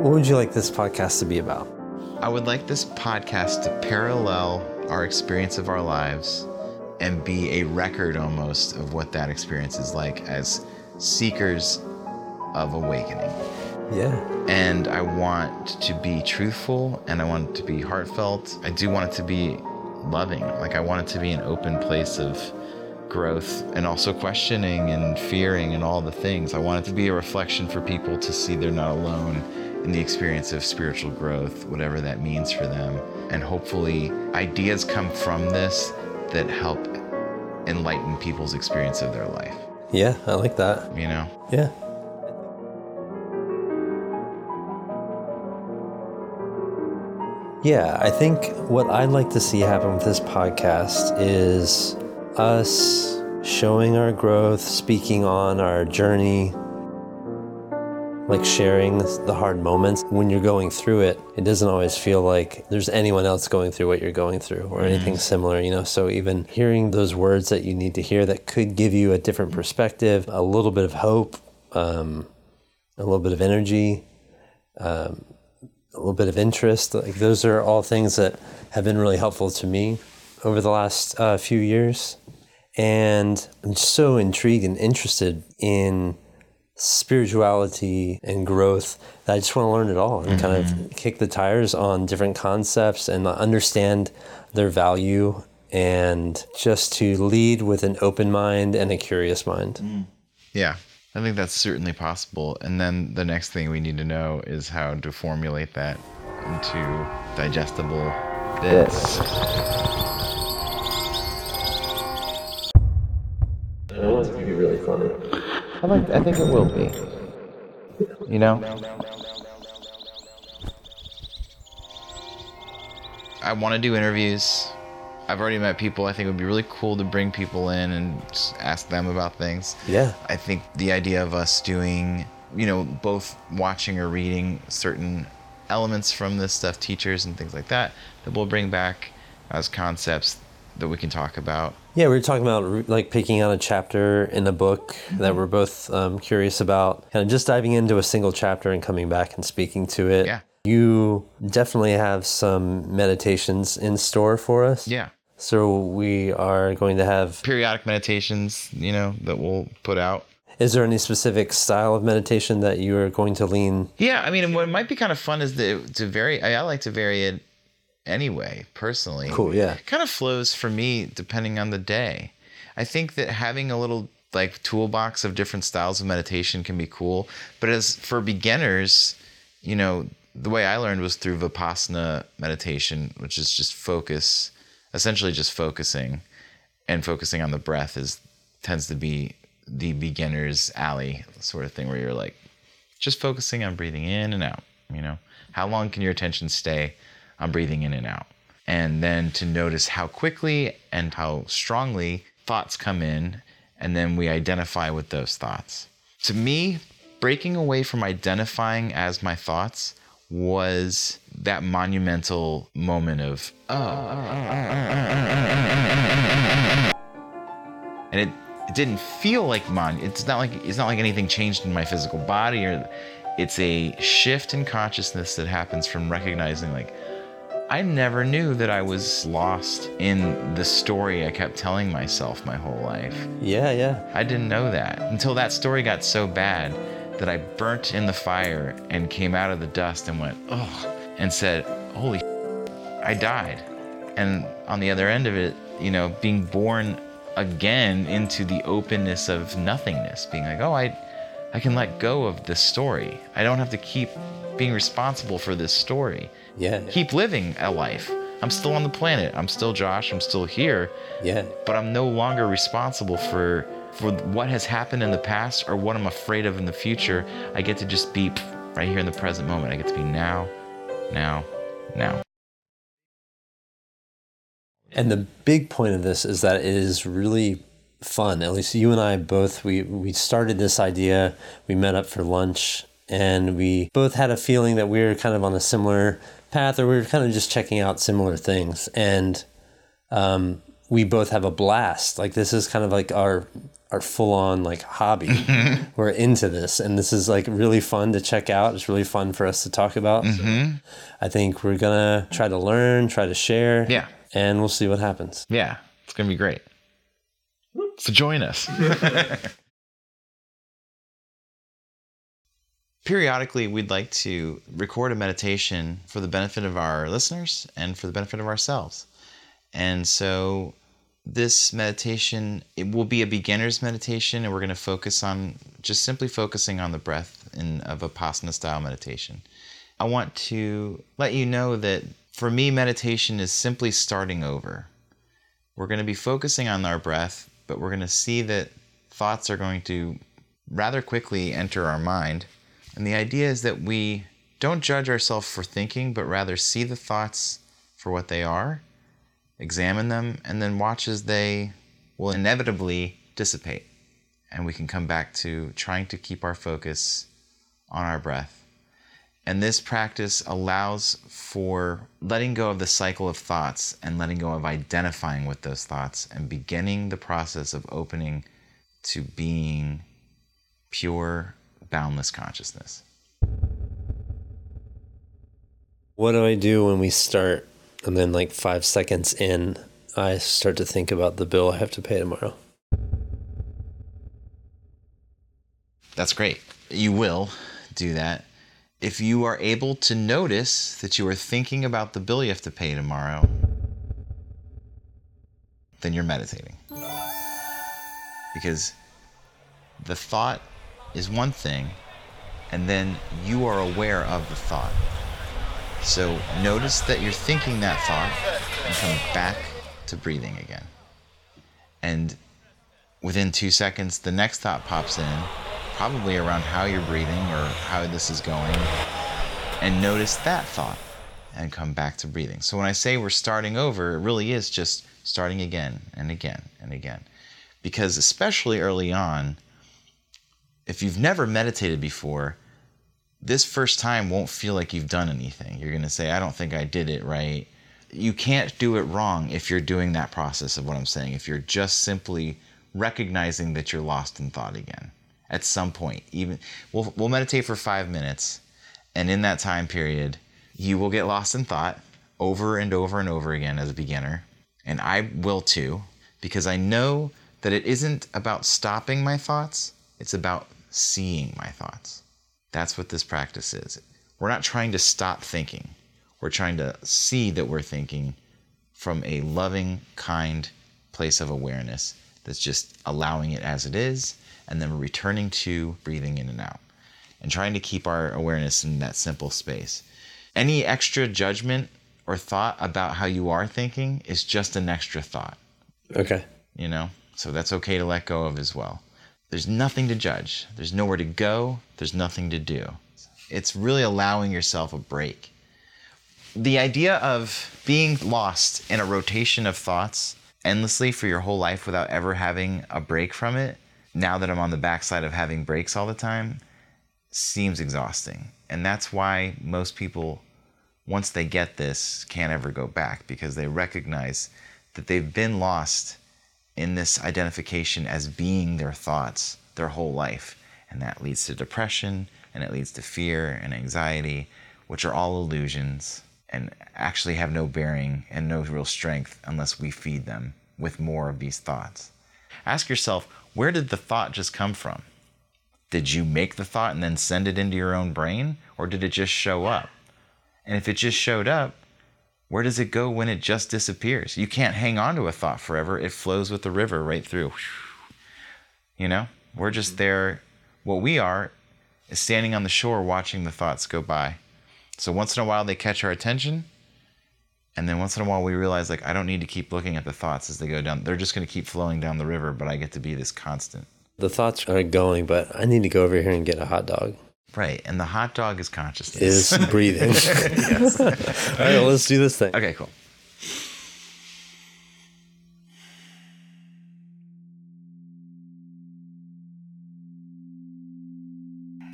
What would you like this podcast to be about? I would like this podcast to parallel our experience of our lives and be a record almost of what that experience is like as seekers of awakening. Yeah. And I want to be truthful and I want it to be heartfelt. I do want it to be loving. Like, I want it to be an open place of growth and also questioning and fearing and all the things. I want it to be a reflection for people to see they're not alone in the experience of spiritual growth, whatever that means for them. And hopefully, ideas come from this that help enlighten people's experience of their life. Yeah, I like that. You know? Yeah. Yeah, I think what I'd like to see happen with this podcast is us showing our growth, speaking on our journey, like sharing the hard moments. When you're going through it, it doesn't always feel like there's anyone else going through what you're going through or anything similar, you know? So even hearing those words that you need to hear that could give you a different perspective, a little bit of hope, um, a little bit of energy, um, a little bit of interest. Like those are all things that have been really helpful to me over the last uh, few years. And I'm so intrigued and interested in spirituality and growth that I just want to learn it all and kind of kick the tires on different concepts and understand their value and just to lead with an open mind and a curious mind. Yeah, I think that's certainly possible. And then the next thing we need to know is how to formulate that into digestible bits. I want it to be really funny. I like. I think it will be. You know. I want to do interviews. I've already met people. I think it would be really cool to bring people in and ask them about things. Yeah. I think the idea of us doing, you know, both watching or reading certain elements from this stuff, teachers and things like that, that we'll bring back as concepts that we can talk about. Yeah, we were talking about like picking out a chapter in a book that we're both um, curious about, kind of just diving into a single chapter and coming back and speaking to it. Yeah. You definitely have some meditations in store for us. Yeah. So we are going to have. Periodic meditations, you know, that we'll put out. Is there any specific style of meditation that you are going to lean? Yeah, I mean, what might be kind of fun is to, to vary. I, I like to vary it anyway, personally. Cool. Yeah. It kind of flows for me depending on the day. I think that having a little like toolbox of different styles of meditation can be cool. But as for beginners, you know, the way I learned was through Vipassana meditation, which is just focus, essentially just focusing and focusing on the breath is tends to be the beginner's alley sort of thing where you're like just focusing on breathing in and out, you know. How long can your attention stay on breathing in and out? And then to notice how quickly and how strongly thoughts come in and then we identify with those thoughts. To me, breaking away from identifying as my thoughts was that monumental moment of oh and it, it didn't feel like mon it's not like it's not like anything changed in my physical body or it's a shift in consciousness that happens from recognizing like I never knew that I was lost in the story I kept telling myself my whole life. Yeah. Yeah. I didn't know that until that story got so bad that I burnt in the fire and came out of the dust and went, oh, and said, holy, I died. And on the other end of it, you know, being born again into the openness of nothingness, being like, oh, I, I can let go of this story. I don't have to keep being responsible for this story. Yeah. Keep living a life. I'm still on the planet. I'm still Josh. I'm still here Yeah. but I'm no longer responsible for for what has happened in the past or what I'm afraid of in the future. I get to just be right here in the present moment. I get to be now, now, now. And the big point of this is that it is really fun. At least you and I both we we started this idea. We met up for lunch and we both had a feeling that we were kind of on a similar path or we were kind of just checking out similar things. And um, we both have a blast. Like this is kind of like our our full on like hobby. Mm-hmm. We're into this, and this is like really fun to check out. It's really fun for us to talk about. So mm-hmm. I think we're gonna try to learn, try to share. Yeah. and we'll see what happens. Yeah, it's going to be great. So join us. Periodically, we'd like to record a meditation for the benefit of our listeners and for the benefit of ourselves. And so this meditation it will be a beginner's meditation and we're going to focus on just simply focusing on the breath in a Vipassana style meditation. I want to let you know that for me meditation is simply starting over. We're going to be focusing on our breath, but we're going to see that thoughts are going to rather quickly enter our mind. And the idea is that we don't judge ourselves for thinking, but rather see the thoughts for what they are, examine them, and then watch as they will inevitably dissipate. And we can come back to trying to keep our focus on our breath. And this practice allows for letting go of the cycle of thoughts and letting go of identifying with those thoughts and beginning the process of opening to being pure, boundless consciousness. What do I do when we start and then like five seconds in, I start to think about the bill I have to pay tomorrow? That's great. You will do that. If you are able to notice that you are thinking about the bill you have to pay tomorrow, then you're meditating. Because the thought is one thing, and then you are aware of the thought. So notice that you're thinking that thought and come back to breathing again. And within two seconds, the next thought pops in, probably around how you're breathing or how this is going. And notice that thought and come back to breathing. So when I say we're starting over, it really is just starting again and again and again. Because especially early on, if you've never meditated before, this first time won't feel like you've done anything. You're going to say, I don't think I did it right. You can't do it wrong if you're doing that process of what I'm saying. If you're just simply recognizing that you're lost in thought again at some point. Even we'll, we'll meditate for five minutes, and in that time period, you will get lost in thought over and over and over again as a beginner. And I will too, because I know that it isn't about stopping my thoughts, it's about seeing my thoughts. That's what this practice is. We're not trying to stop thinking. We're trying to see that we're thinking from a loving, kind place of awareness that's just allowing it as it is, and then returning to breathing in and out and trying to keep our awareness in that simple space. Any extra judgment or thought about how you are thinking is just an extra thought, Okay. you know? So that's okay to let go of as well. There's nothing to judge. There's nowhere to go. There's nothing to do. It's really allowing yourself a break. The idea of being lost in a rotation of thoughts endlessly for your whole life without ever having a break from it, now that I'm on the backside of having breaks all the time, seems exhausting. And that's why most people, once they get this, can't ever go back because they recognize that they've been lost in this identification as being their thoughts their whole life. And that leads to depression and it leads to fear and anxiety, which are all illusions and actually have no bearing and no real strength unless we feed them with more of these thoughts. Ask yourself, where did the thought just come from? Did you make the thought and then send it into your own brain, or did it just show up? And if it just showed up, where does it go when it just disappears? You can't hang on to a thought forever. It flows with the river right through. You know, we're just mm-hmm. there. What we are is standing on the shore watching the thoughts go by. So once in a while they catch our attention, and then once in a while we realize like I don't need to keep looking at the thoughts as they go down. They're just going to keep flowing down the river, but I get to be this constant. The thoughts are going, but I need to go over here and get a hot dog. Right, and the hot dog is consciousness. Is breathing. All right, well, let's do this thing. okay, cool.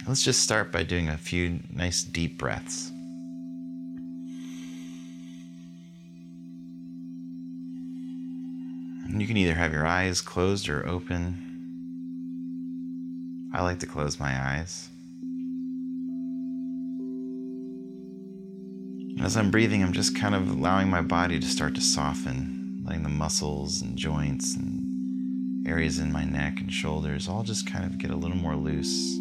Let's just start by doing a few nice deep breaths. And you can either have your eyes closed or open. I like to close my eyes. As I'm breathing, I'm just kind of allowing my body to start to soften, letting the muscles and joints and areas in my neck and shoulders all just kind of get a little more loose.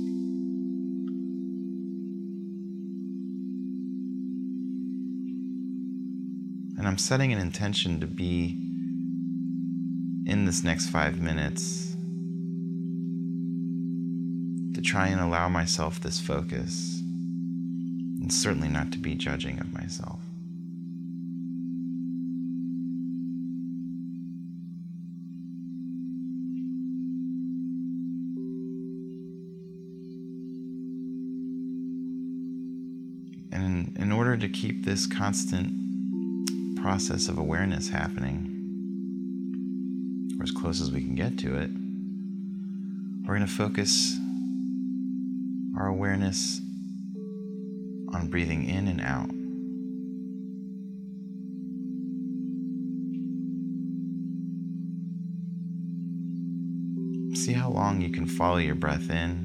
And I'm setting an intention to be in this next five minutes to try and allow myself this focus and certainly not to be judging of myself. And in, order to keep this constant process of awareness happening, or as close as we can get to it, we're going to focus our awareness on breathing in and out. See how long you can follow your breath in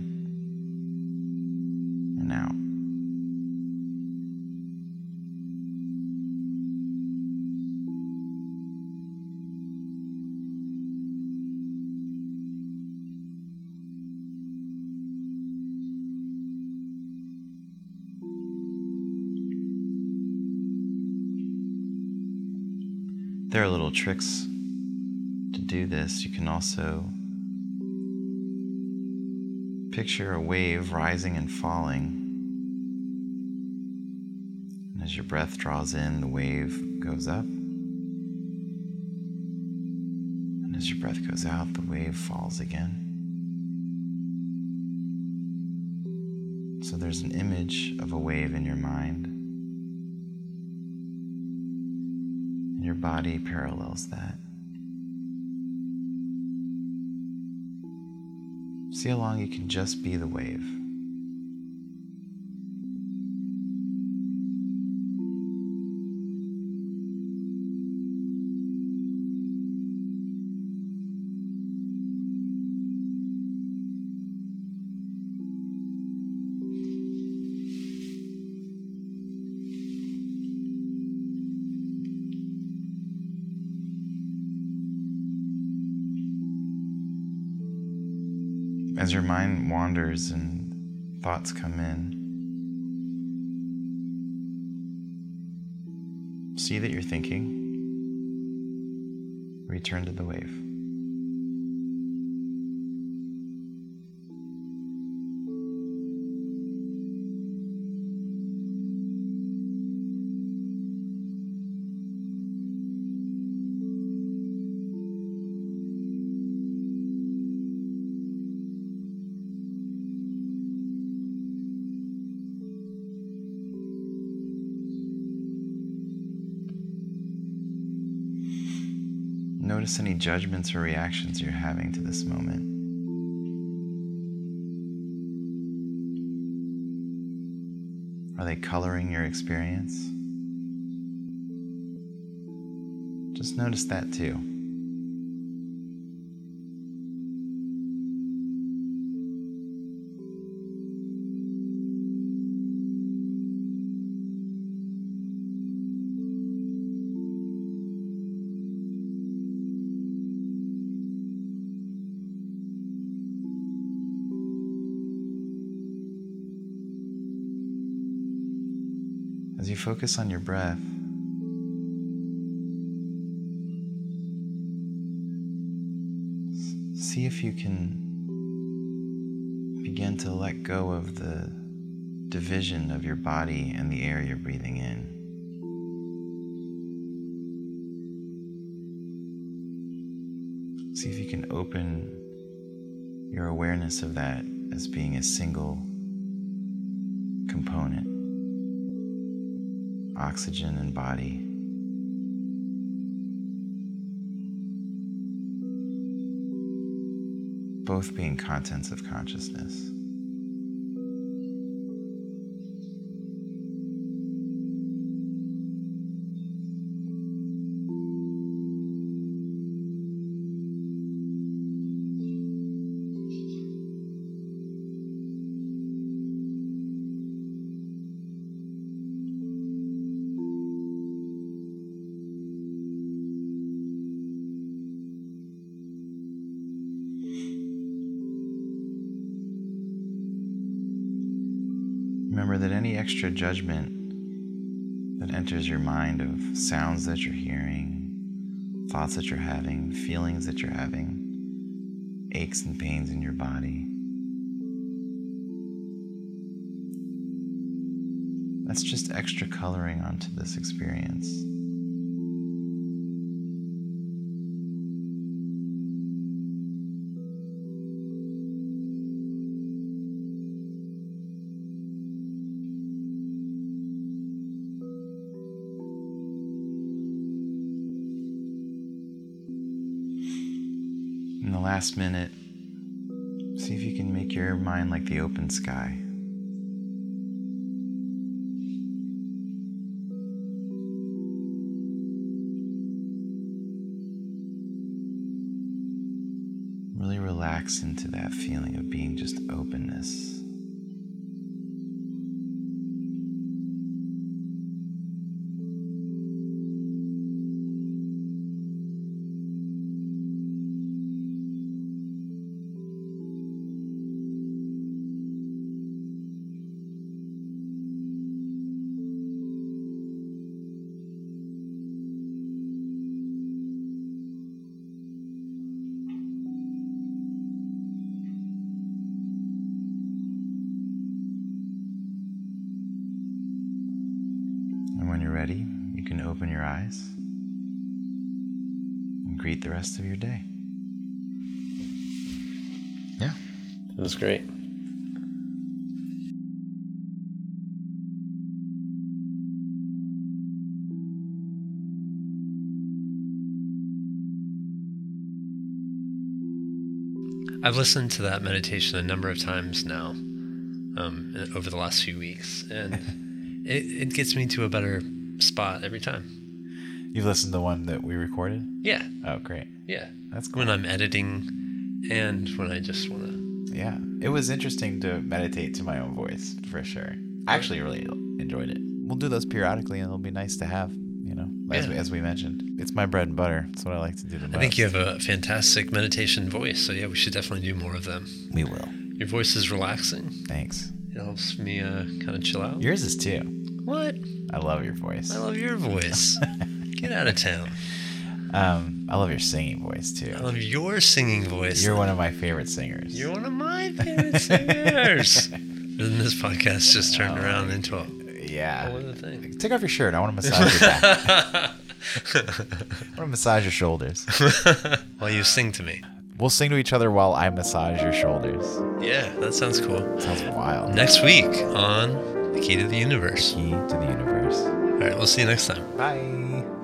tricks to do this. You can also picture a wave rising and falling. And as your breath draws in, the wave goes up. And as your breath goes out, the wave falls again. So there's an image of a wave in your mind. Body parallels that. See how long you can just be the wave. As your mind wanders and thoughts come in, see that you're thinking. Return to the wave. Notice any judgments or reactions you're having to this moment. Are they coloring your experience? Just notice that too. Focus on your breath, see if you can begin to let go of the division of your body and the air you're breathing in. See if you can open your awareness of that as being a single component oxygen and body. Both being contents of consciousness. Remember that any extra judgment that enters your mind of sounds that you're hearing, thoughts that you're having, feelings that you're having, aches and pains in your body. That's just extra coloring onto this experience. In the last minute, see if you can make your mind like the open sky. Really relax into that feeling of being just openness. Rest of your day. Yeah. It was great. I've listened to that meditation a number of times now um, over the last few weeks, and it, it gets me to a better spot every time. You've listened to the one that we recorded? Yeah, Oh, great. yeah. That's cool. When I'm editing and when I just want to. Yeah. It was interesting to meditate to my own voice, for sure. I actually really enjoyed it. We'll do those periodically, and it'll be nice to have, you know, as, Yeah. we, as we mentioned. It's my bread and butter. It's what I like to do the most. I think you have a fantastic meditation voice, so yeah, we should definitely do more of them. We will. Your voice is relaxing. Thanks. It helps me uh, kind of chill out. Yours is too. what? I love your voice. I love your voice. Get out of town. um, I love your singing voice too. I love your singing voice. You're one of my favorite singers. You're one of my favorite singers. and this podcast just turned Oh, around into a yeah. whole other thing. Take off your shirt. I want to massage your back. I want to massage your shoulders. While you sing to me. We'll sing to each other while I massage your shoulders. Yeah, that sounds cool. Sounds wild. Next week on The Key to the Universe. Key to the universe. All right, we'll see you next time. Bye.